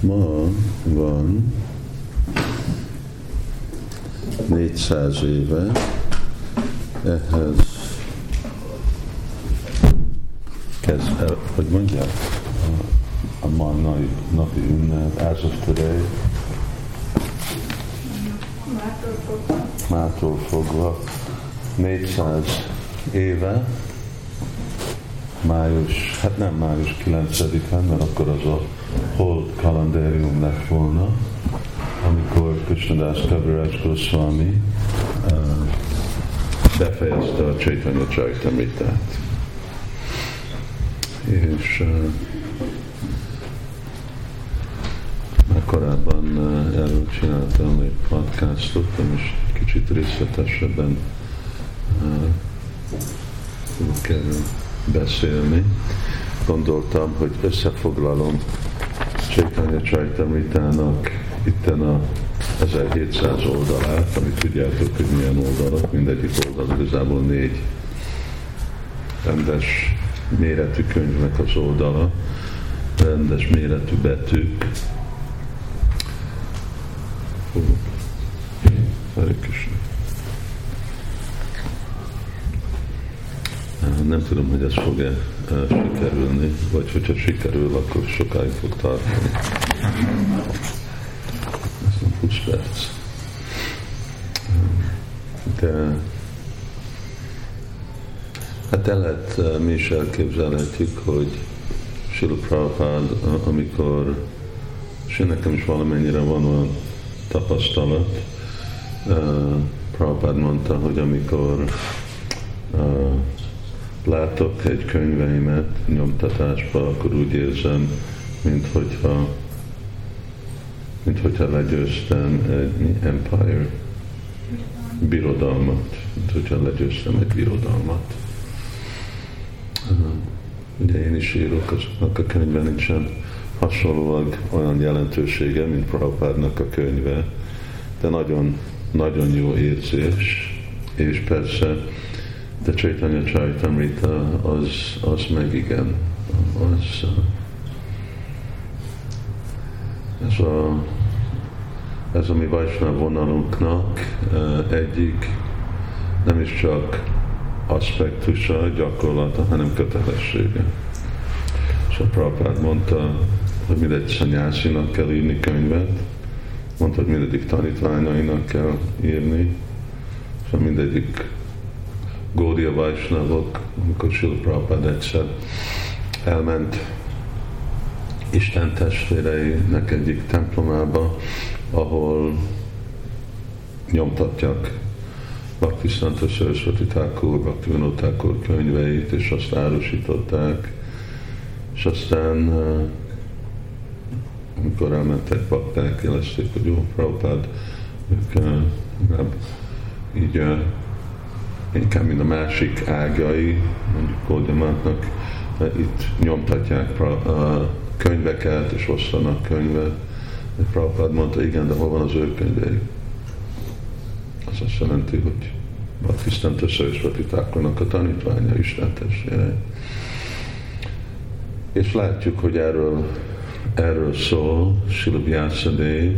Ma van 400 éve. Ehhez kezd, hogy mondják, a, a mai napi ünnep, as of today, mától fogva. 400 éve, május, hát nem május 9-en, mert akkor az a hold kalendérium lett volna, amikor Krishnadas Kaviraj Goswami uh, befejezte a Chaitanya Chaitamritát. És uh, már korábban erről csináltam egy podcastot, és kicsit részletesebben uh, tudok erről beszélni. Gondoltam, hogy összefoglalom Chaitanya Chaitamritának itten a 1700 oldalát, amit tudjátok, hogy milyen oldalak, mindegyik oldal igazából négy rendes méretű könyvnek az oldala, rendes méretű betűk. Nem tudom, hogy ez fog-e sikerülni, vagy hogyha sikerül, akkor sokáig fog tartani. 20 perc. De hát el lehet, eh, mi is elképzelhetjük, hogy Sila Prabhupád, amikor, és nekem is valamennyire van olyan tapasztalat, uh, Prabhupád mondta, hogy amikor uh, látok egy könyveimet nyomtatásba, akkor úgy érzem, mint hogyha mint hogyha legyőztem egy empire birodalmat, mint hogyha legyőztem egy birodalmat. Ugye én is írok, azoknak a könyvben nincsen hasonlóan olyan jelentősége, mint Prabhupádnak a könyve, de nagyon, nagyon jó érzés, és persze, de Chaitanya Chaitamrita az, az meg igen, az, ez a ez a mi Vajsnav vonalunknak egyik nem is csak aspektusa, gyakorlata, hanem kötelessége. És a Prabhupád mondta, hogy mindegy szanyászinak kell írni könyvet, mondta, hogy mindegyik tanítványainak kell írni, és mindegyik Gódia Vajsnavok, amikor Sila Prabhupád egyszer elment Isten testvéreinek egyik templomába, ahol nyomtatják Bhaktisztanta Sarasvati Thakur, Bhaktivinoda Thakur könyveit, és azt árusították, és aztán amikor elmentek bakták, jelezték, hogy jó, Prabhupád, ők inkább így inkább mint a másik ágai, mondjuk Goldemátnak, itt nyomtatják a könyveket, és osztanak könyvet, Prabhupád mondta, igen, de hol van az ő könyveik? Az azt jelenti, hogy Bhaktisztanta Sarasvati Thakurnak a tanítványa, Isten testvére. És látjuk, hogy erről, erről szól Sila Dev,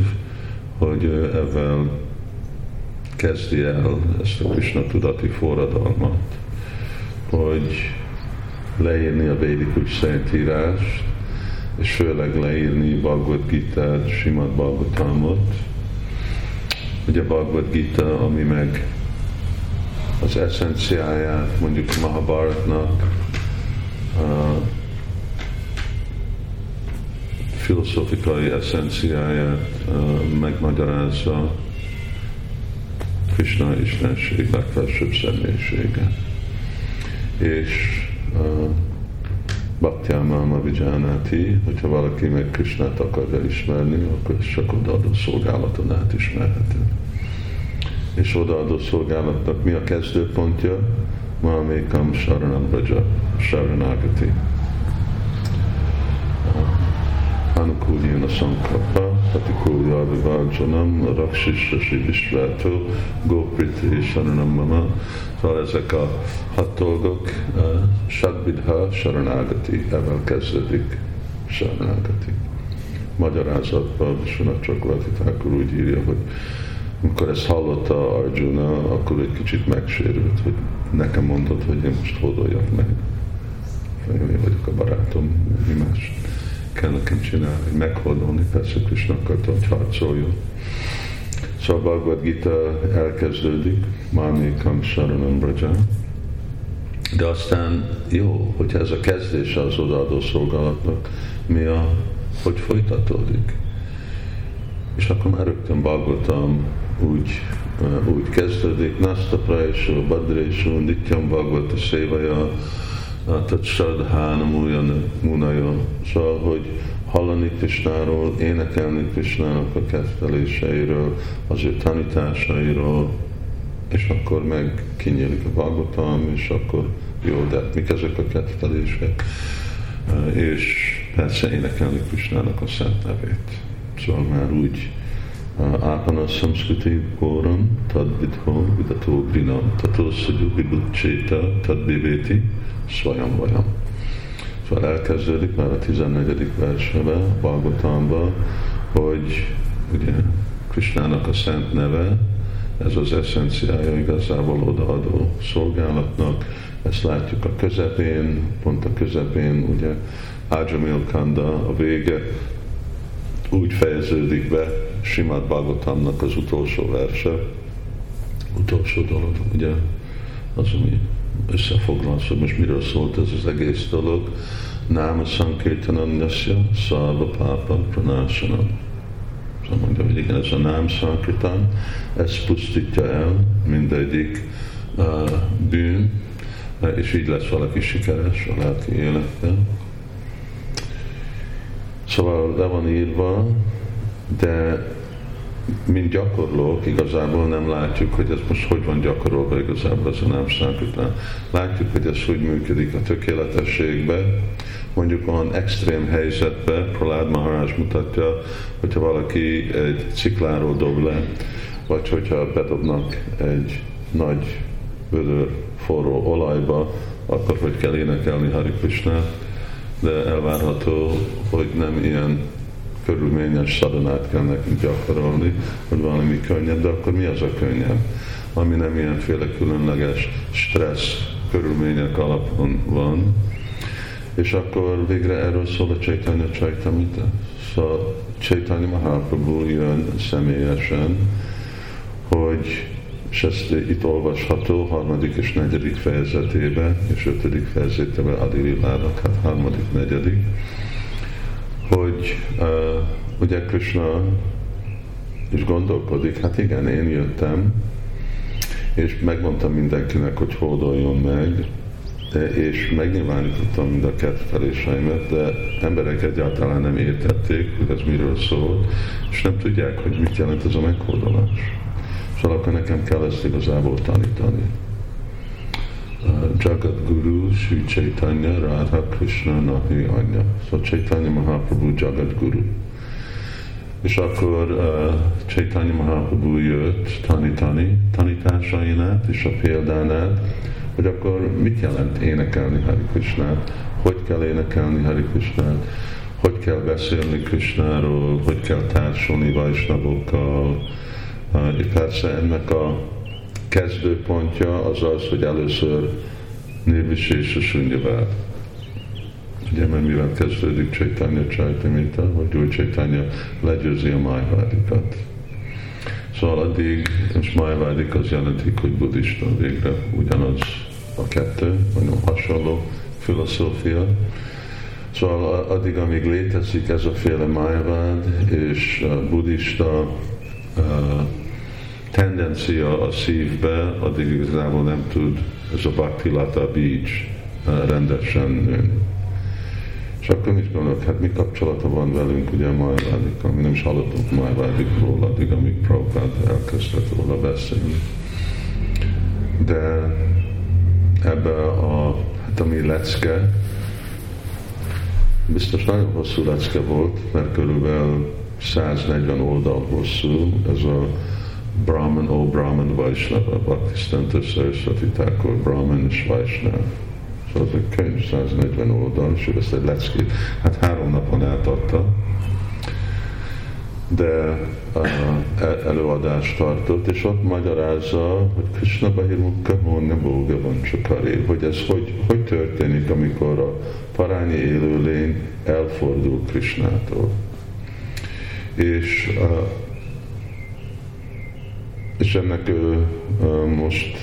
hogy ezzel kezdi el ezt a Krishna tudati forradalmat, hogy leírni a védikus szentírást, és főleg leírni Bhagavad Gita, Simad Bhagavatamot. Ugye Bhagavad Gita, ami meg az eszenciáját mondjuk Mahabharatnak, a filozófikai eszenciáját megmagyarázza Krishna istenség legfelsőbb személyisége. És uh, Bhaktyámáma Vijánati, hogyha valaki meg Krishnát akarja ismerni, akkor csak odaadó szolgálaton át ismerhető. És odaadó szolgálatnak mi a kezdőpontja? Ma Mékam Saranam Braja Saranagati. Anukuljén a Sankapa, Patikulja Vivarjanam, Rakshisra Sivistvátó, Gópriti Saranam Mama, Szóval ezek a hat dolgok, uh, Sadvidha Saranagati, ebben kezdődik Saranagati. magyarázatban, Sunat Csakolati akkor úgy írja, hogy amikor ezt hallotta Arjuna, akkor egy kicsit megsérült, hogy nekem mondod, hogy én most hódoljak meg. Én vagyok a barátom, mi más kell nekem csinálni, meghódolni, persze Krishna akarta, hogy harcoljon. Szóval Bhagavad Gita elkezdődik, Mánékam Saranam Brajam, de aztán jó, hogyha ez a kezdés az odaadó szolgálatnak, mi a, hogy folytatódik. És akkor már rögtön Bhagavatam úgy, uh, úgy kezdődik, Nasta Prajasó, Badrésó, Nityam Bhagavata Sévaja, tehát Sadhana Munaja, szóval, hogy hallani Krisnáról, énekelni Krisnának a ketteléseiről, az ő tanításairól, és akkor meg kinyílik a Bhagavatam, és akkor jó, de mik ezek a kettelések? És persze énekelni Krisnának a szent nevét. Szóval már úgy Ápana Samskriti Góram, Tad Vidho, Vidató Grinam, Tató Szidhu Vibucséta, Tad Bibéti, Svajam Vajam. Szóval elkezdődik már a 14. versebe, Balgotamba, hogy ugye Krisnának a szent neve, ez az eszenciája igazából odaadó szolgálatnak, ezt látjuk a közepén, pont a közepén, ugye Ajamil Kanda, a vége, úgy fejeződik be Simát Bhagavatamnak az utolsó verse, utolsó dolog, ugye, az, ami összefoglalva, hogy most miről szólt ez az egész dolog. Náma Sankirtananyasya Szalva Pápa Pranásanam. Szóval mondja, hogy igen, ez a Nám Sankirtan, ez pusztítja el mindegyik uh, bűn, és így lesz valaki sikeres a lelki életben. Szóval le van írva, de mint gyakorlók igazából nem látjuk, hogy ez most hogy van gyakorolva igazából ez a nem után. Látjuk, hogy ez hogy működik a tökéletességbe, mondjuk olyan extrém helyzetbe, Pralád Maharaj mutatja, hogyha valaki egy cikláról dob le, vagy hogyha bedobnak egy nagy vödör forró olajba, akkor hogy kell énekelni Hari Krishna, de elvárható, hogy nem ilyen körülményes szadanát kell nekünk gyakorolni, hogy valami könnyebb, de akkor mi az a könnyebb? Ami nem ilyenféle különleges stressz körülmények alapon van, és akkor végre erről szól a Chaitanya Chaitamita. Szóval Chaitanya Mahaprabhu jön személyesen, hogy és ezt itt olvasható harmadik és negyedik fejezetében, és ötödik fejezetében Adi Világnak, hát harmadik, negyedik, hogy uh, ugye Krishna is gondolkodik, hát igen, én jöttem, és megmondtam mindenkinek, hogy hódoljon meg, és megnyilvánítottam mind a ketteléseimet, de emberek egyáltalán nem értették, hogy ez miről szól, és nem tudják, hogy mit jelent ez a meghódolás. Szóval akkor nekem kell ezt igazából tanítani. Jagat Guru, Sri Chaitanya, Radha Krishna, Nahi Anya. Szóval Chaitanya Mahaprabhu Jagat Guru. És akkor uh, Chaitanya Mahaprabhu jött tanítani tanításainát és a példánát, hogy akkor mit jelent énekelni Hari Krishnát, hogy kell énekelni Hari Krishnát, hogy kell beszélni Krishnáról, hogy kell társulni Vajsnavokkal, uh, és persze ennek a kezdőpontja az az, hogy először Nirvisésa Sunyavát. Ugye, mert mivel kezdődik Csaitanya Csaitamita, hogy úgy Csaitanya legyőzi a májvádikat. Szóval addig, és májvádik az jelentik, hogy buddhista végre ugyanaz a kettő, nagyon hasonló filozófia. Szóval addig, amíg létezik ez a féle májvád és buddhista tendencia a szívbe, addig igazából nem tud ez a Bhaktilata Beach eh, rendesen nőni. És akkor mit gondolok, hát mi kapcsolata van velünk ugye Majvádikkal? Mi nem is hallottunk Majvádikról addig, amíg Prabhupád elkezdett róla beszélni. De ebbe a, hát a mi lecke, biztos nagyon hosszú lecke volt, mert körülbelül 140 oldal hosszú, ez a Brahman, ó Brahman Vaishnava, Bhaktistanta Saraswati Thakur, Brahman és Vaishnava. Szóval az egy könyv, 140 oldal, és ő ezt egy leckét, hát három napon átadta, de uh, előadást tartott, és ott magyarázza, hogy Krishna Bahirmukka Honne Bóga van Csakari, hogy ez hogy, hogy történik, amikor a parányi élőlény elfordul Krishnától. És, uh, és ennek uh, most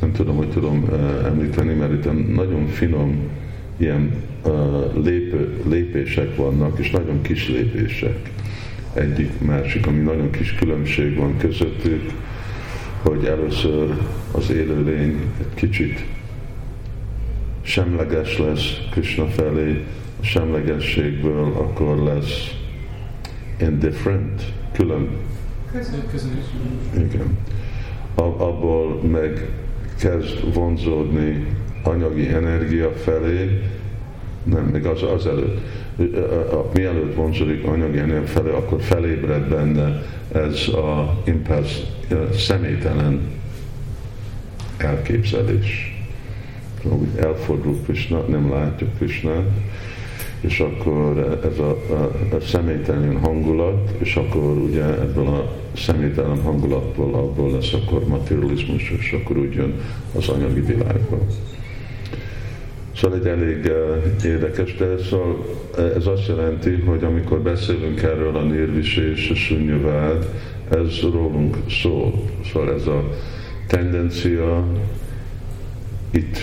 nem tudom, hogy tudom uh, említeni, mert itt nagyon finom ilyen uh, lépő, lépések vannak, és nagyon kis lépések egyik, másik, ami nagyon kis különbség van közöttük, hogy először az élőlény egy kicsit semleges lesz Krishna felé, a semlegességből akkor lesz indifferent, külön. Igen. Abból meg kezd vonzódni anyagi energia felé, nem, még az, az előtt mielőtt vonzódik anyagi energia felé, akkor felébred benne ez a impulsz, személytelen elképzelés. Úgy elfordul Krishna, nem látjuk Krishna, és akkor ez a, a, a személytelen hangulat, és akkor ugye ebből a személytelen hangulatból abból lesz akkor materializmus, és akkor úgy jön az anyagi világba. Szóval egy elég uh, érdekes, de szóval ez azt jelenti, hogy amikor beszélünk erről a nérvisés, a szűnyövád, ez rólunk szól. Szóval ez a tendencia itt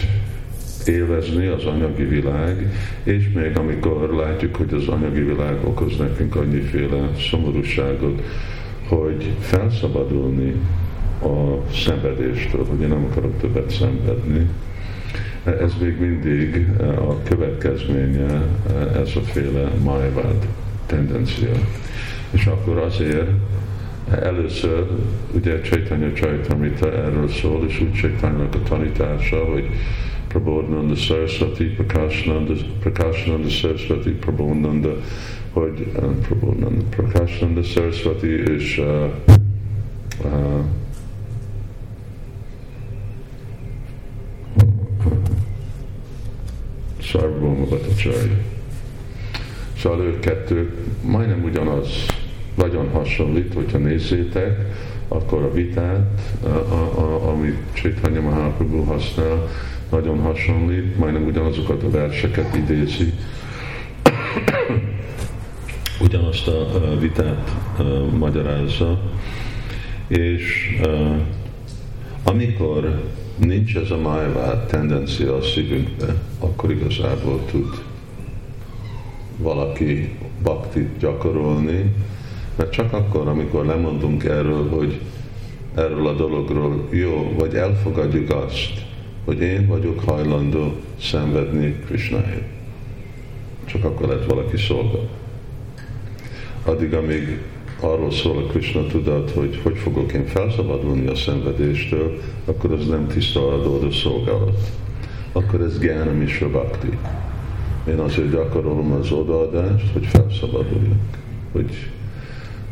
élvezni az anyagi világ, és még amikor látjuk, hogy az anyagi világ okoz nekünk annyiféle szomorúságot, hogy felszabadulni a szenvedéstől, hogy én nem akarok többet szenvedni, ez még mindig a következménye ez a féle májvád tendencia. És akkor azért először ugye Chaitanya Chaitamita erről szól, és úgy chaitanya a tanítása, hogy Prabodnanda Saraswati, Prakashananda, Prakashananda Saraswati, Prabodnanda, hogy uh, Prabodnanda, Prakashananda Saraswati és uh, uh, Sarvabhauma Bhattacharya. Szóval ők kettő majdnem ugyanaz, nagyon hasonlít, hogyha nézzétek, akkor a vitát, a, a, a, amit Chaitanya Mahaprabhu használ, nagyon hasonlít, majdnem ugyanazokat a verseket idézi, ugyanazt a vitát magyarázza, és amikor nincs ez a májvát tendencia a szívünkbe, akkor igazából tud valaki baktit gyakorolni, mert csak akkor, amikor lemondunk erről, hogy erről a dologról jó, vagy elfogadjuk azt, hogy én vagyok hajlandó szenvedni Krishnáért. Csak akkor lett valaki szolga. Addig, amíg arról szól a Krishna tudat, hogy hogy fogok én felszabadulni a szenvedéstől, akkor az nem tiszta adódó szolgálat. Akkor ez Gyana is Bhakti. Én azért gyakorolom az odaadást, hogy felszabaduljak, hogy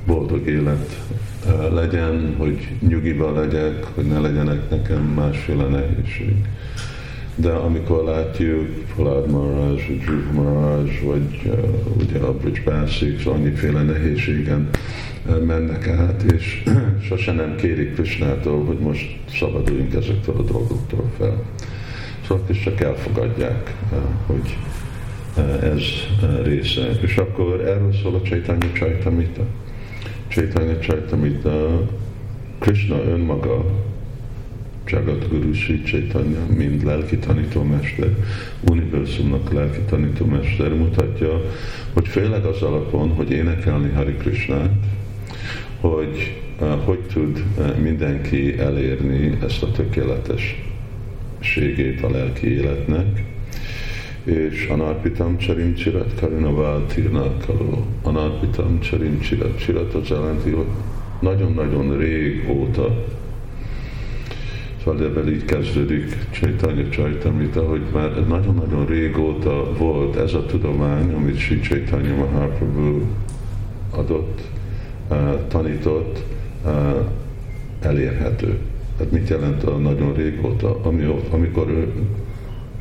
boldog élet legyen, hogy nyugiba legyek, hogy ne legyenek nekem másféle nehézség. De amikor látjuk Prahlad Maharaj, Dhruv Maharaj, vagy uh, ugye a Bridge annyiféle nehézségen mennek át, és sose nem kérik Krishnától, hogy most szabaduljunk ezektől a dolgoktól fel. Szóval is csak elfogadják, uh, hogy ez része. És akkor erről szól a Chaitanya Chaitamita. Chaitanya Chaitamita, Krishna önmaga Jagat Guru Sri Chaitanya, mind lelki tanítómester, univerzumnak lelki tanítómester mutatja, hogy főleg az alapon, hogy énekelni Hari Krishnát, hogy uh, hogy tud uh, mindenki elérni ezt a tökéletességét a lelki életnek, és anarpitam csarim csirat karinavál tirnak kaló. Anarpitam csarim csirat. Csirat az jelenti, hogy nagyon-nagyon régóta Szóval ebben így kezdődik Csaitanya Csaitamita, hogy már nagyon-nagyon régóta volt ez a tudomány, amit Sri Chaitanya Mahaprabhu adott, uh, tanított, uh, elérhető. Hát mit jelent a nagyon régóta? Ami, amikor ő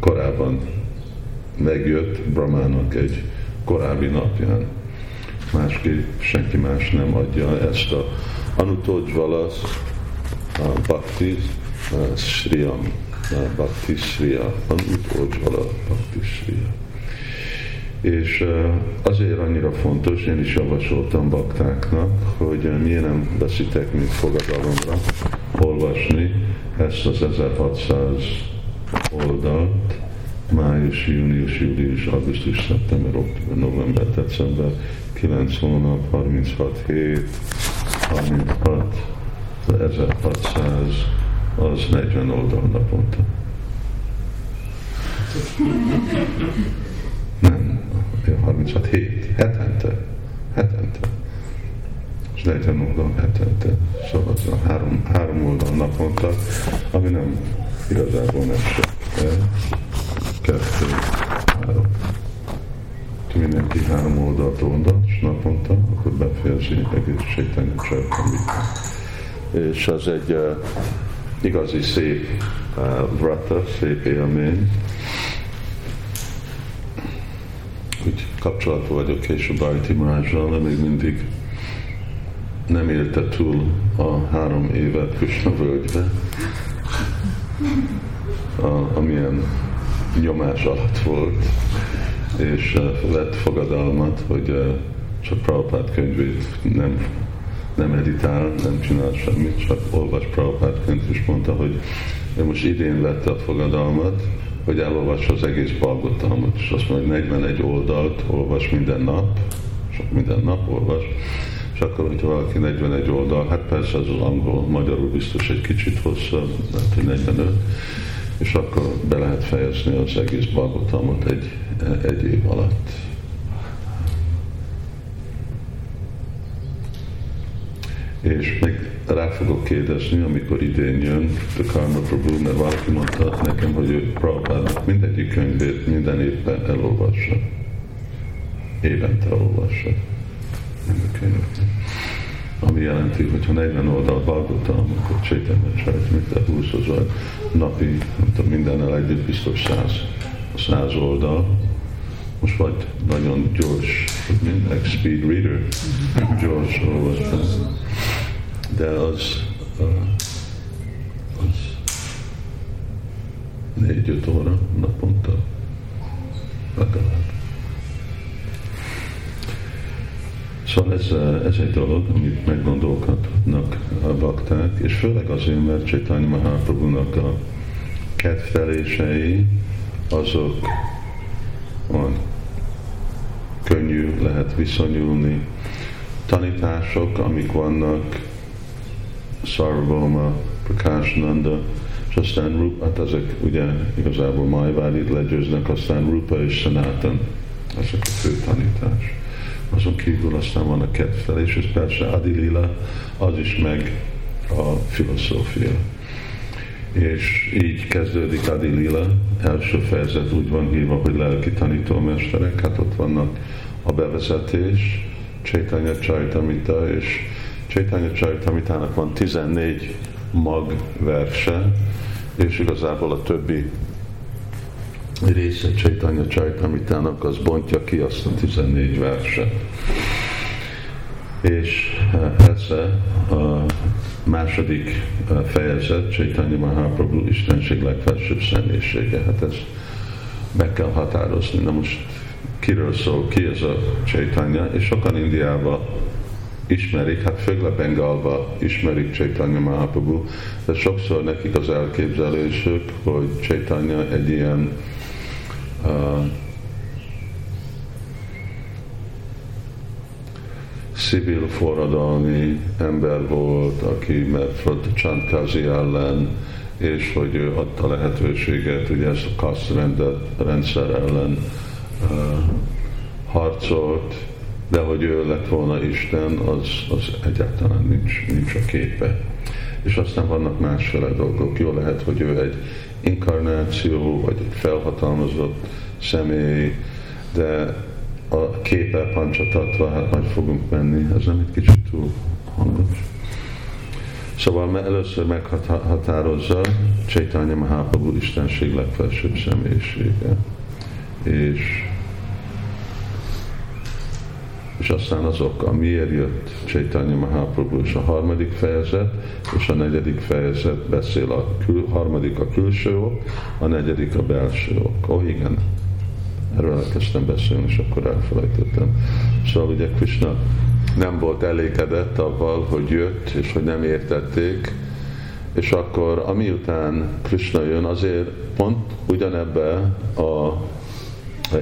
korábban megjött Brahmának egy korábbi napján. másképp senki más nem adja ezt a Anutojvala a Bhakti Sriyam, Bhakti Sriya, Anutojvala Bhakti Sriya. És azért annyira fontos, én is javasoltam baktáknak, hogy miért nem veszitek, mint fogadalomra olvasni ezt az 1600 oldalt, május, június, július, augusztus, szeptember, október, november, december, 9 hónap, 36 hét, 36, 1600, az 40 oldal naponta. Nem, 36 hét, hetente, hetente. És 40 oldal hetente. Szóval az a három, három oldal naponta, ami nem igazából nem sok. Kettő, három. Mindenki három oldalt és naponta, akkor befejezi egész sétányi És az egy uh, igazi szép uh, vrata, szép élmény. Úgy kapcsolatban vagyok később Bajti Mázsral, de még mindig nem élte túl a három évet Krishna völgybe, a, amilyen nyomás alatt volt, és uh, vett fogadalmat, hogy uh, csak Prabhupád könyvét nem, nem editál, nem csinál semmit, csak olvas Prabhupád könyvét, és mondta, hogy ő most idén vette a fogadalmat, hogy elolvassa az egész Balgotalmat, és azt mondja, hogy 41 oldalt olvas minden nap, csak minden nap olvas, és akkor, hogyha valaki 41 oldal, hát persze az angol, magyarul biztos egy kicsit hosszabb, lehet, hogy 45, és akkor be lehet fejezni az egész Balgotalmat egy, egy év alatt. És még rá fogok kérdezni, amikor idén jön a Karma Prabhu, mert valaki mondta nekem, hogy ő Prabhupád mindegyik könyvét minden évben elolvassa. Évente elolvassa. Nem a könyvet. Ami jelenti, hogy ha 40 oldal Balgotam, akkor Csaitanya a 20 az napi, nem tudom, mindennel együtt biztos 100, 100 oldal, most vagy nagyon gyors, mint speed reader, gyors olvasás de az Szóval ez, ez egy dolog, amit meggondolhatnak a bakták, és főleg azért, mert Csaitanya Mahaprabhu-nak a kedvelései azok van könnyű lehet viszonyulni. Tanítások, amik vannak, Sarvabhauma, Prakashananda, és aztán Rupa, hát ezek ugye igazából Majvárit legyőznek, aztán Rupa és Sanatan, ezek a fő tanítás. Azon kívül aztán a kedvelés, és persze Adilila, az is meg a filozófia. És így kezdődik Adilila, első fejezet úgy van hívva, hogy lelki tanítómesterek, hát ott vannak a bevezetés, Chaitanya Chaitamita, és Csaitanya Csajtamitának van 14 mag verse, és igazából a többi része Csaitanya Csajtamitának az bontja ki azt a 14 verse. És ez a második fejezet, Csaitanya Mahaprabhu Istenség legfelsőbb személyisége. Hát ez meg kell határozni. Na most kiről szól, ki ez a Csaitanya, és sokan Indiában ismerik, hát főleg Bengalba ismerik Chaitanya Mahaprabhu, de sokszor nekik az elképzelésük, hogy Chaitanya egy ilyen uh, civil forradalmi ember volt, aki mert Chandkazi ellen, és hogy ő adta lehetőséget, ugye ezt a kaszt rendszer ellen uh, harcolt, de hogy ő lett volna Isten, az, az egyáltalán nincs, nincs a képe. És aztán vannak másféle dolgok. Jó lehet, hogy ő egy inkarnáció, vagy egy felhatalmazott személy, de a képe pancsatatva, hát majd fogunk menni, ez nem egy kicsit túl hangos. Szóval először meghatározza Csaitanya Mahaprabhu Istenség legfelsőbb személyisége. És és aztán azok, miért jött Chaitanya Mahaprabhu, és a harmadik fejezet, és a negyedik fejezet beszél a kül, harmadik a külső ok, a negyedik a belső ok. Ó, igen, erről elkezdtem beszélni, és akkor elfelejtettem. Szóval ugye Krishna nem volt elégedett avval, hogy jött, és hogy nem értették, és akkor amiután Krishna jön, azért pont ugyanebbe a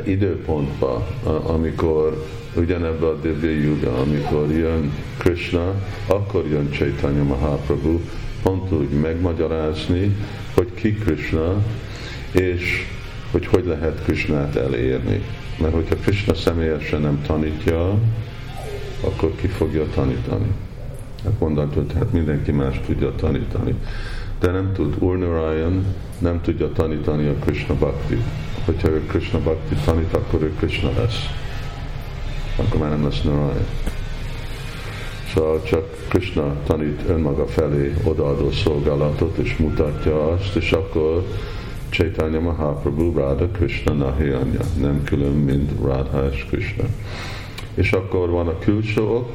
időpontba, amikor ugyanebbe a Divya Yuga, amikor jön Krishna, akkor jön Chaitanya Mahaprabhu, pont úgy megmagyarázni, hogy ki Krishna, és hogy hogy lehet Krishnát elérni. Mert hogyha Krishna személyesen nem tanítja, akkor ki fogja tanítani. Hát mondhatod, hogy hát mindenki más tudja tanítani. De nem tud, Urnarayan nem tudja tanítani a Krishna Bhakti. Hogyha ő Krishna Bhakti tanít, akkor ő Krishna lesz. Akkor már nem lesz Narayan. Szóval csak Krishna tanít önmaga felé odaadó szolgálatot, és mutatja azt, és akkor Chaitanya Mahaprabhu Radha Krishna Nahiyanya, nem külön, mint Radha és Krishna. És akkor van a külső ok,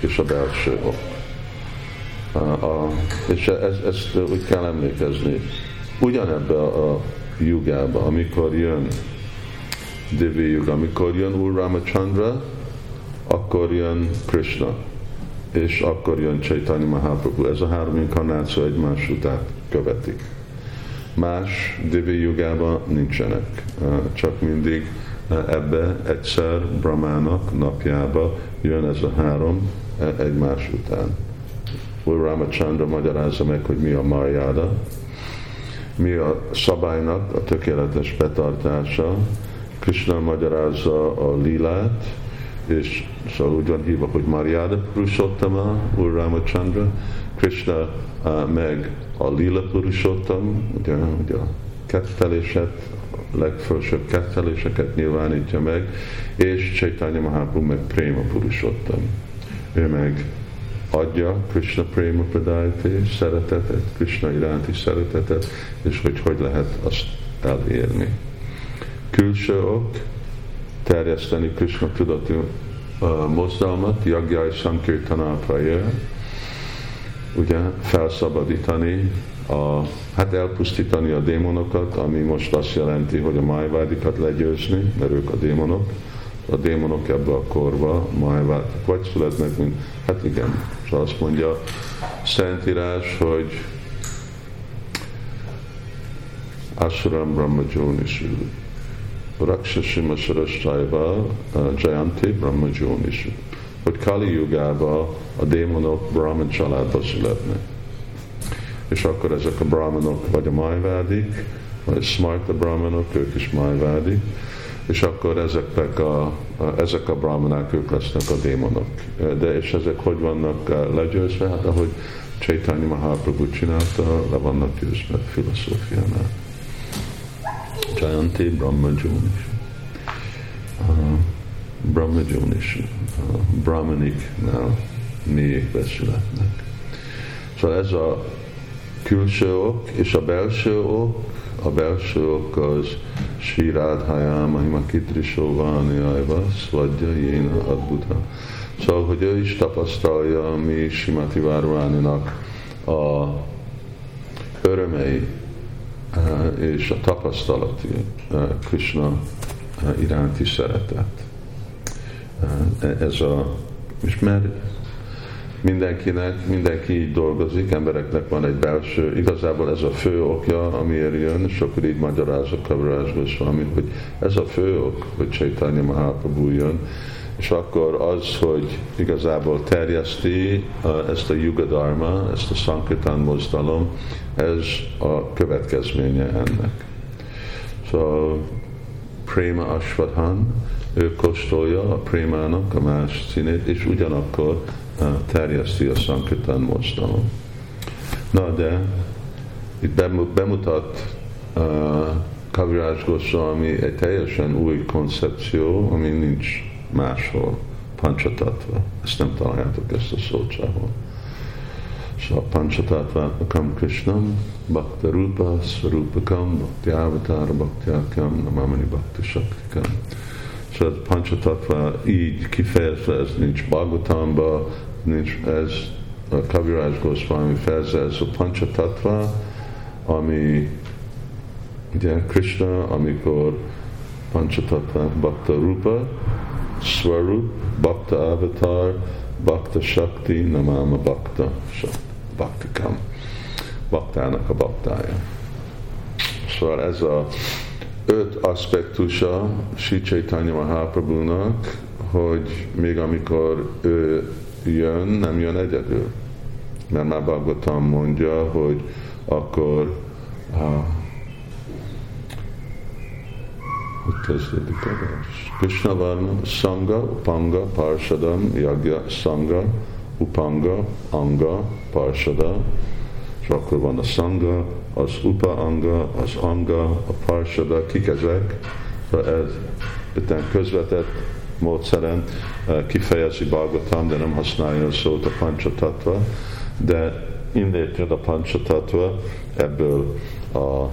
és a belső ok. A, a, és ezt, ezt úgy kell emlékezni. Ugyanebbe a, a jugába, amikor jön Divi Yuga, amikor jön Úr Ramachandra, akkor jön Krishna, és akkor jön Chaitanya Mahaprabhu. Ez a három inkarnáció egymás után követik. Más Divi Yugában nincsenek, csak mindig ebbe egyszer Brahmának napjába jön ez a három egymás után. Úr Ramachandra magyarázza meg, hogy mi a Marjada, mi a szabálynak a tökéletes betartása. Krishna magyarázza a lilát, és szóval úgy van hívva, hogy Mariada Purushottama, Úr Ramachandra, Krishna meg a lila Purushottam, ugye, ugye a ketteléset, legfelsőbb ketteléseket nyilvánítja meg, és Chaitanya Mahaprabhu meg Prema Purushottam. Ő meg adja Krishna Prema Pradayati, szeretetet, Krishna iránti szeretetet, és hogy hogy lehet azt elérni. Külső ok, terjeszteni Krishna tudatú uh, mozdalmat, Yagyai Sankirtanapraja, ugye felszabadítani, a, hát elpusztítani a démonokat, ami most azt jelenti, hogy a májvádikat legyőzni, mert ők a démonok, a démonok ebbe a korba májvádik vagy születnek, mint, hát igen, és azt mondja Szentírás, hogy Asuram Brahma Jónisu, Rakshasima Sarastajva Jayanti Brahma Jónisu, hogy Kali Yugába a démonok Brahman családba születnek. És akkor ezek a brahmanok vagy a májvádik, vagy Smarta brahmanok, ők is májvádik, és akkor ezeknek a, a, ezek a brahmanák, ők lesznek a démonok. De és ezek hogy vannak eh, legyőzve? Hát ahogy Chaitanya Mahaprabhu csinálta, le vannak győzve filozófiánál. Jayanti Brahma Junish. Uh, Brahma Junish. Uh, Brahmaniknál mélyekbe. Szóval ez a külső ok és a belső ok, a belső ok az Sri Radhaya Mahima Kitrisovani Ajva Svadja Jéna Adbuddha. Szóval, hogy ő is tapasztalja mi Simati Várváninak a örömei eh, és a tapasztalati Krishna iránti szeretet. Ez a, és mert mindenkinek, mindenki így dolgozik, embereknek van egy belső, igazából ez a fő okja, amiért jön, és akkor így magyaráz a Kavarás Goswami, hogy ez a fő ok, hogy Chaitanya Mahaprabhu jön, és akkor az, hogy igazából terjeszti ezt a Yugadharma, ezt a Sankirtan mozdalom, ez a következménye ennek. Szóval Prema Ashwadhan, ő kóstolja a prémának a más színét, és ugyanakkor terjeszti a Sankirtan mozdalom. Na de itt bemutat uh, Kaviraj Goswami egy teljesen új koncepció, ami nincs máshol, pancsatatva. Ezt nem találjátok ezt a szót sehol. Szóval pancsatatvatmakam Krishnam, Bhakta Rupa, Svarupakam, Bhakti Avatar, Bhakti Akam, Namamani Bhakti Shaktikam. Szóval Panchatatva így kifejezve, ez nincs Bhagavatamban, nincs ez a Kaviraj Goswami fejezze, ez a Panchatatva, ami ugye Krishna, amikor Panchatatva Bhakta Rupa, Swarup, Bhakta Avatar, Bhakta Shakti, Namama Bhakta, Bhaktikam, Bhaktának a baktája. Szóval ez a öt aspektusa Sri Chaitanya Mahaprabhu-nak, hogy még amikor ő jön, nem jön egyedül. Mert már Bhagavatam mondja, hogy akkor a, hogy kezdődik a vers? Krishna Varna, Sangha, Upanga, Parsadam, Yagya, Sangha, Upanga, Anga, Parsada, és akkor van a Sangha, az Upa Anga, az Anga, a Parsada, kik ezek? Ez közvetett módszeren eh, kifejezi Bhagavatam, de nem használja a szót a Panchatatva, de innét jön a Panchatatva ebből a,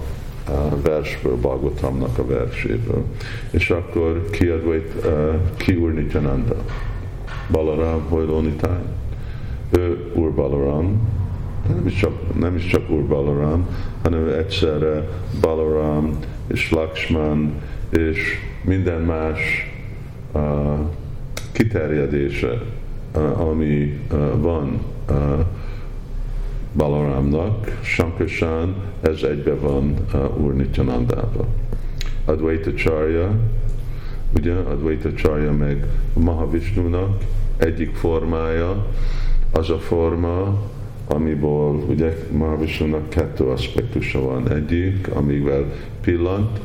a versből, Bhagavatamnak a verséből. És akkor kiadvait uh, ki Úr Nityananda, Balaram Hojlónitány. Ő Úr Balaram, nem is csak, nem is csak Úr Balaram, hanem egyszerre Balaram és Lakshman és minden más kiterjedése, ami van Balaramnak, Sankarshan, ez egybe van Úr Nityanandába. Advaita Charya, ugye, Advaita Charya meg Mahavishnunak egyik formája, az a forma, amiből ugye Mahavishnunak kettő aspektusa van. Egyik, amivel pillant,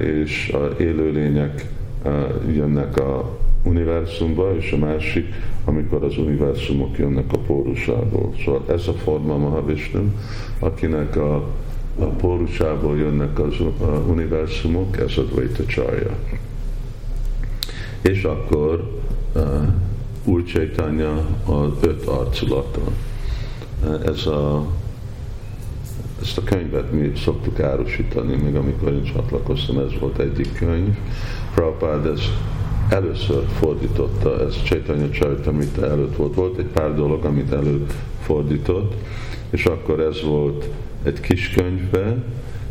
és a élőlények jönnek a univerzumba, és a másik, amikor az univerzumok jönnek a pórusából. Szóval ez a forma Mahavishnu, akinek a, a pórusából jönnek az a univerzumok, ez a Dvaita Charya. És akkor uh, Úr Csaitanya az öt arculata. Uh, ez a ezt a könyvet mi szoktuk árusítani, még amikor én csatlakoztam, ez volt egyik könyv. Prabhupád ezt először fordította, ez Chaitanya Charitamrita előtt volt. Volt egy pár dolog, amit előtt fordított, és akkor ez volt egy kis könyvbe,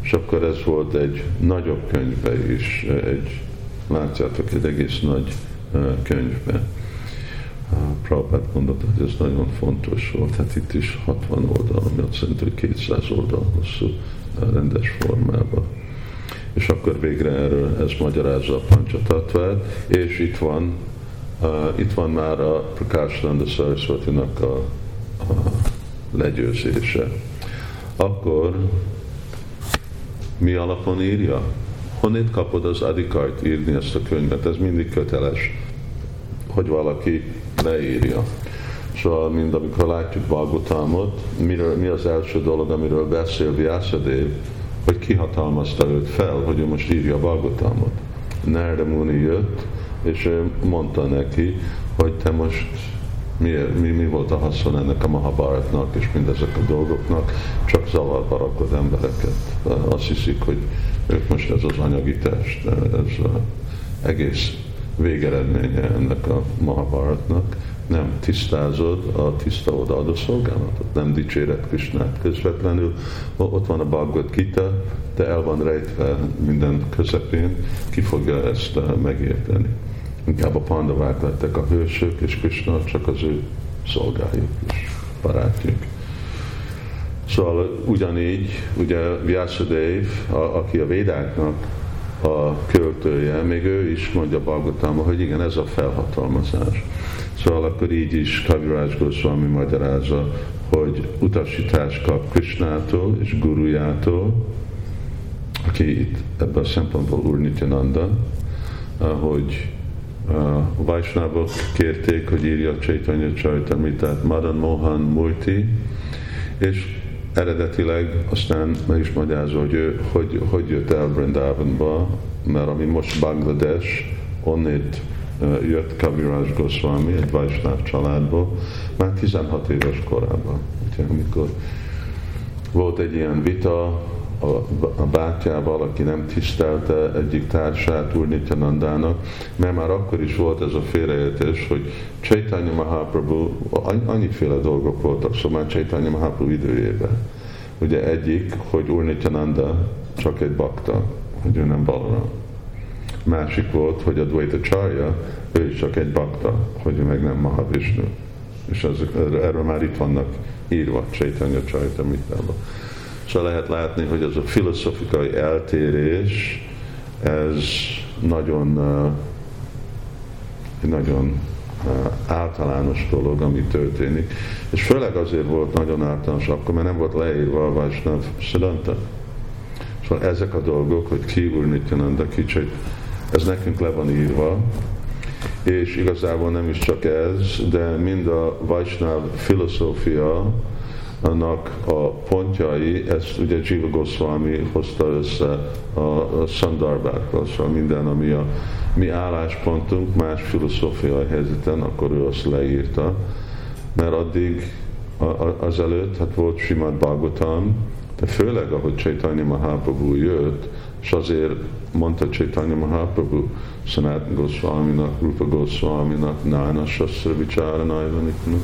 és akkor ez volt egy nagyobb könyvbe is, egy, látjátok, egy egész nagy könyvbe. Prabhupát mondott, hogy ez nagyon fontos volt, hát itt is 60 oldal, ami azt jelenti, hogy 200 oldal hosszú rendes formában. És akkor végre erről ez magyarázza a Pancsatatvát, és itt van, uh, itt van már a Prakashananda Saraswati-nak a, a legyőzése. Akkor mi alapon írja? Honnét kapod az adikart írni ezt a könyvet? Ez mindig köteles, hogy valaki leírja. Szóval, mind amikor látjuk Balgotámot, mi az első dolog, amiről beszél Vyasadév, hogy kihatalmazta őt fel, hogy ő most írja Balgotámot. Narda Muni jött, és mondta neki, hogy te most mi, mi, mi volt a haszon ennek a Mahabharatnak és mindezek a dolgoknak, csak zavarba rakod embereket. Azt hiszik, hogy ők most ez az anyagi test, ez az egész végeredménye ennek a Mahabharatnak, nem tisztázod a tiszta odaadó szolgálatot, nem dicséret Krisnát közvetlenül, ott van a Bhagavad Gita, de el van rejtve minden közepén, ki fogja ezt eh, megérteni. Inkább a pandavák lettek a hősök, és Krishna csak az ő szolgáljuk és barátjuk. Szóval ugyanígy, ugye Vyasadev, aki a védáknak a költője, még ő is mondja Bhagavatamban, hogy igen, ez a felhatalmazás. Szóval akkor így is Kaviraj Goswami magyarázza, hogy utasítást kap Krishnától és Gurujától, aki itt ebben a szempontból Úr Nityananda, hogy a Vajsnávok kérték, hogy írja Chaitanya Charitamritát Madan Mohan Murti, és eredetileg aztán meg is magyarázza, hogy ő hogy, hogy jött el Vrindavanba, mert ami most Bangladesh, onnét jött Kaviraj Goswami egy Vajsnáv családból, már 16 éves korában. Ugye, amikor volt egy ilyen vita a bátyával, aki nem tisztelte egyik társát Úr Nityanandának, mert már akkor is volt ez a félreértés, hogy Chaitanya Mahaprabhu, annyiféle dolgok voltak, szóval már Chaitanya Mahaprabhu időjében. Ugye egyik, hogy Úr Nityananda csak egy bakta, hogy ő nem Balaram. Másik volt, hogy a Dvaita Charya, ő is csak egy bakta, hogy ő meg nem Mahavishnu. És az, erről már itt vannak írva Chaitanya Charitamritában. Szóval lehet látni, hogy az a filozofikai eltérés, ez nagyon, nagyon általános dolog, ami történik. És főleg azért volt nagyon általános akkor, mert nem volt leírva a Vajsnav Siddhanta. Szóval ezek a dolgok, hogy ki Úr Nityananda kicsit, ez nekünk le van írva, és igazából nem is csak ez, de mind a Vajsnav filozófia, annak a pontjai, ezt ugye Jiva Goswami hozta össze a, a Sandarbákkal, szóval minden, ami a mi álláspontunk más filozófiai helyzeten, akkor ő azt leírta, mert addig a, a, azelőtt, hát volt Simad Bhagavatam, de főleg ahogy Chaitanya Mahaprabhu jött, és azért mondta Chaitanya Mahaprabhu Sanat Goswami-nak, Rupa Goswami-nak, Nana Shastra Vichara Naivaniknak,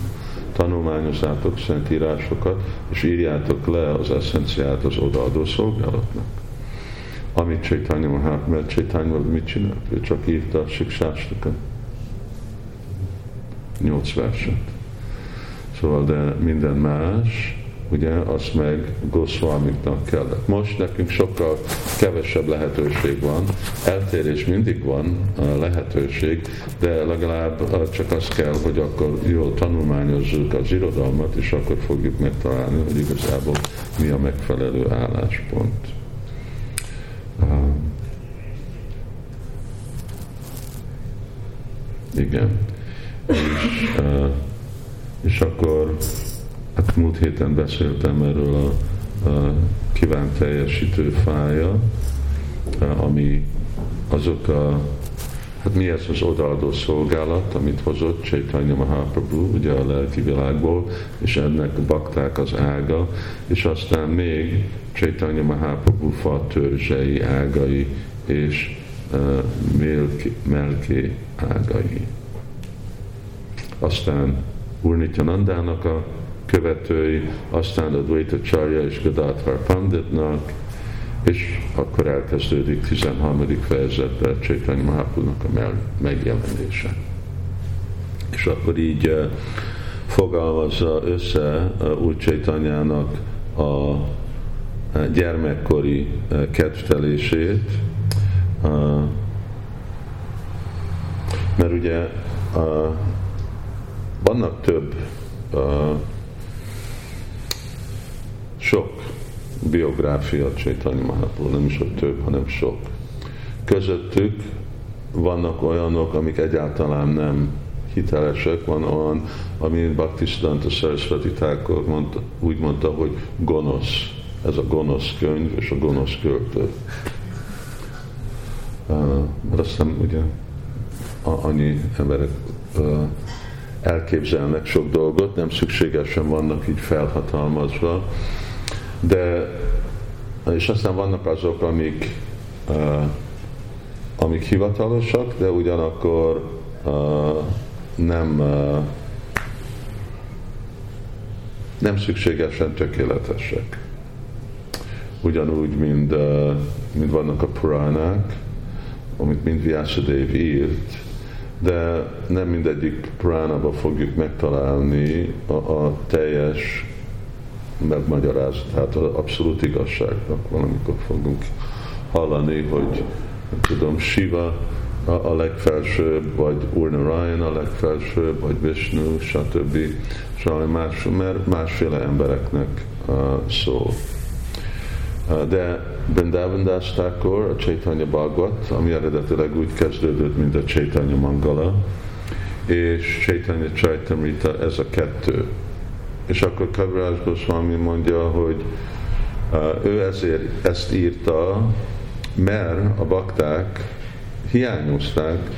tanulmányozzátok szent írásokat, és írjátok le az eszenciát az odaadó szolgálatnak. Amit Chaitanya Mahaprabhu, mert Chaitanya mit csinált? Ő csak írta a siksástokat. Nyolc verset. Szóval, de minden más, ugye, azt meg Goswamiknak kellett. Most nekünk sokkal kevesebb lehetőség van, eltérés mindig van lehetőség, de legalább csak az kell, hogy akkor jól tanulmányozzuk az irodalmat, és akkor fogjuk megtalálni, hogy igazából mi a megfelelő álláspont. igen. És, és akkor Hát múlt héten beszéltem erről a, a kívánt teljesítő fája, ami azok a, hát mi ez az odaadó szolgálat, amit hozott Chaitanya Mahaprabhu, ugye a lelki világból, és ennek bakták az ága, és aztán még Chaitanya Mahaprabhu fa törzsei ágai, és uh, melki, melki ágai. Aztán Urnityanandának a követői, aztán a Dvaita Charya és Gadadhar Panditnak, és akkor elkezdődik 13. fejezetben Csaitanya Mahaprabhu-nak a megjelenése. És akkor így uh, fogalmazza össze uh, Úr Csaitanyának a uh, gyermekkori kedvtelését, mert ugye vannak több sok biográfia Csaitanya Mahaprabhu, nem is hogy több, hanem sok. Közöttük vannak olyanok, amik egyáltalán nem hitelesek, van olyan, ami Bhaktisiddhanta Sarasvati Thakur mondta, úgy mondta, hogy gonosz. Ez a gonosz könyv és a gonosz költő. Uh, mert azt hiszem, ugye, annyi emberek uh, elképzelnek sok dolgot, nem szükségesen vannak így felhatalmazva, de és aztán vannak azok, amik, uh, amik hivatalosak, de ugyanakkor uh, nem, uh, nem szükségesen tökéletesek. Ugyanúgy, mint, uh, mint vannak a puránák, amit mind Vyasadév írt, de nem mindegyik puránába fogjuk megtalálni a, a teljes megmagyarázat, tehát abszolút igazságnak valamikor fogunk hallani, hogy tudom, Shiva a, a legfelsőbb, vagy Urnarayan a legfelsőbb, vagy Vishnu, stb. Szóval más, mert másféle embereknek uh, szól. Uh, de Brindavan a Chaitanya Bhagavat, ami eredetileg úgy kezdődött, mint a Chaitanya Mangala, és Chaitanya Chaitamrita, ez a kettő és akkor Kaviraj Goswami mondja, hogy ő ezért ezt írta, mert a bakták hiányozták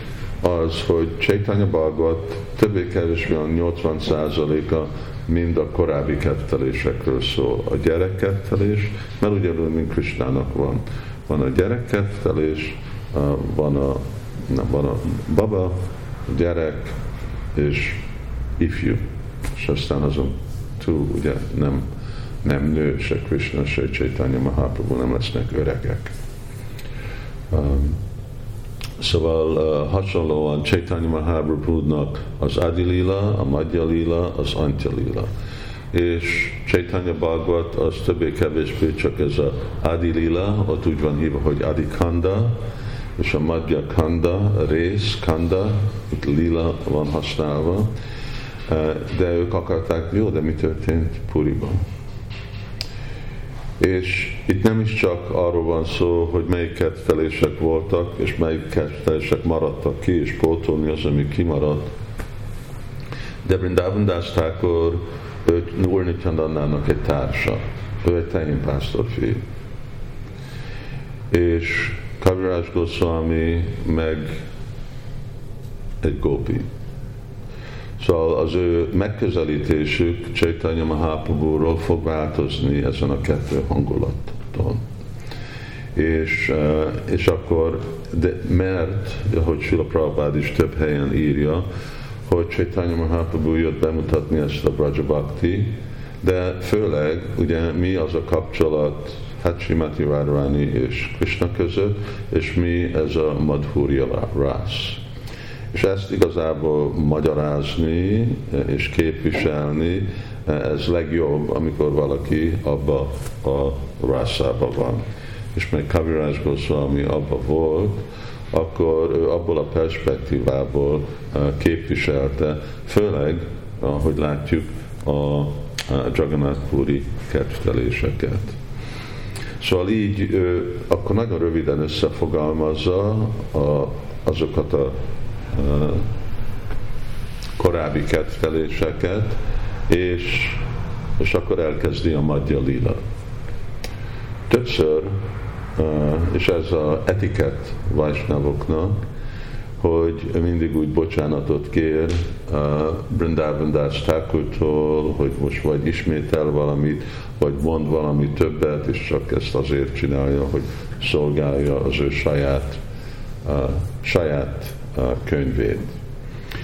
az, hogy Chaitanya Bhagavat többé-kevésbé a 80%-a mind a korábbi kettelésekről szól. A gyerekkettelés, mert ugyanúgy, mint Kristának van. Van a gyerekkettelés, van a, nem, van a baba, gyerek és ifjú. És aztán azon túl ugye nem, nem nő, se Krishna, se Chaitanya Mahaprabhu nem lesznek öregek. Um, Szóval uh, hasonlóan Chaitanya Mahaprabhu-nak az Adilila, a Madhya Lila, az Antya Lila. És Chaitanya Bhagavat az többé-kevésbé csak ez a Adilila, ott úgy van hívva, hogy Adikanda, és a Madhya Kanda, rész, Kanda, itt lila van használva, de ők akarták, jó, de mi történt Puriban? És itt nem is csak arról van szó, hogy melyik kettelések voltak, és melyik kettelések maradtak ki, és pótolni az, ami kimaradt. De Vrindavan Das Thakur, ő Úr Nityandandának egy társa. Ő egy tehén fiú. És Kaviraj Goswami meg egy gópi. Szóval az ő megközelítésük Csaitanya Mahaprabhu-ról fog változni ezen a kettő hangulaton. És, eh, és akkor, de mert, ahogy Sula Prabhupád is több helyen írja, hogy Chaitanya Mahaprabhu jött bemutatni ezt a Braja Bhakti, de főleg ugye mi az a kapcsolat hát Srimati Radharani és Krishna között, és mi ez a Madhurya rász. És ezt igazából magyarázni és képviselni, ez legjobb, amikor valaki abba a rászába van. És meg Kaviraj Goswami abba volt, akkor ő abból a perspektívából eh, képviselte, főleg, ahogy látjuk, a Jagannath Puri ketteléseket. Szóval így akkor nagyon röviden összefogalmazza a, azokat a korábbi ketteléseket, és, és akkor elkezdi a Madja Lila. Többször, és ez az etiket Vajsnavoknak, hogy mindig úgy bocsánatot kér uh, Brindavan Das hogy most vagy ismétel valamit, vagy mond valami többet, és csak ezt azért csinálja, hogy szolgálja az ő saját, saját könyvét.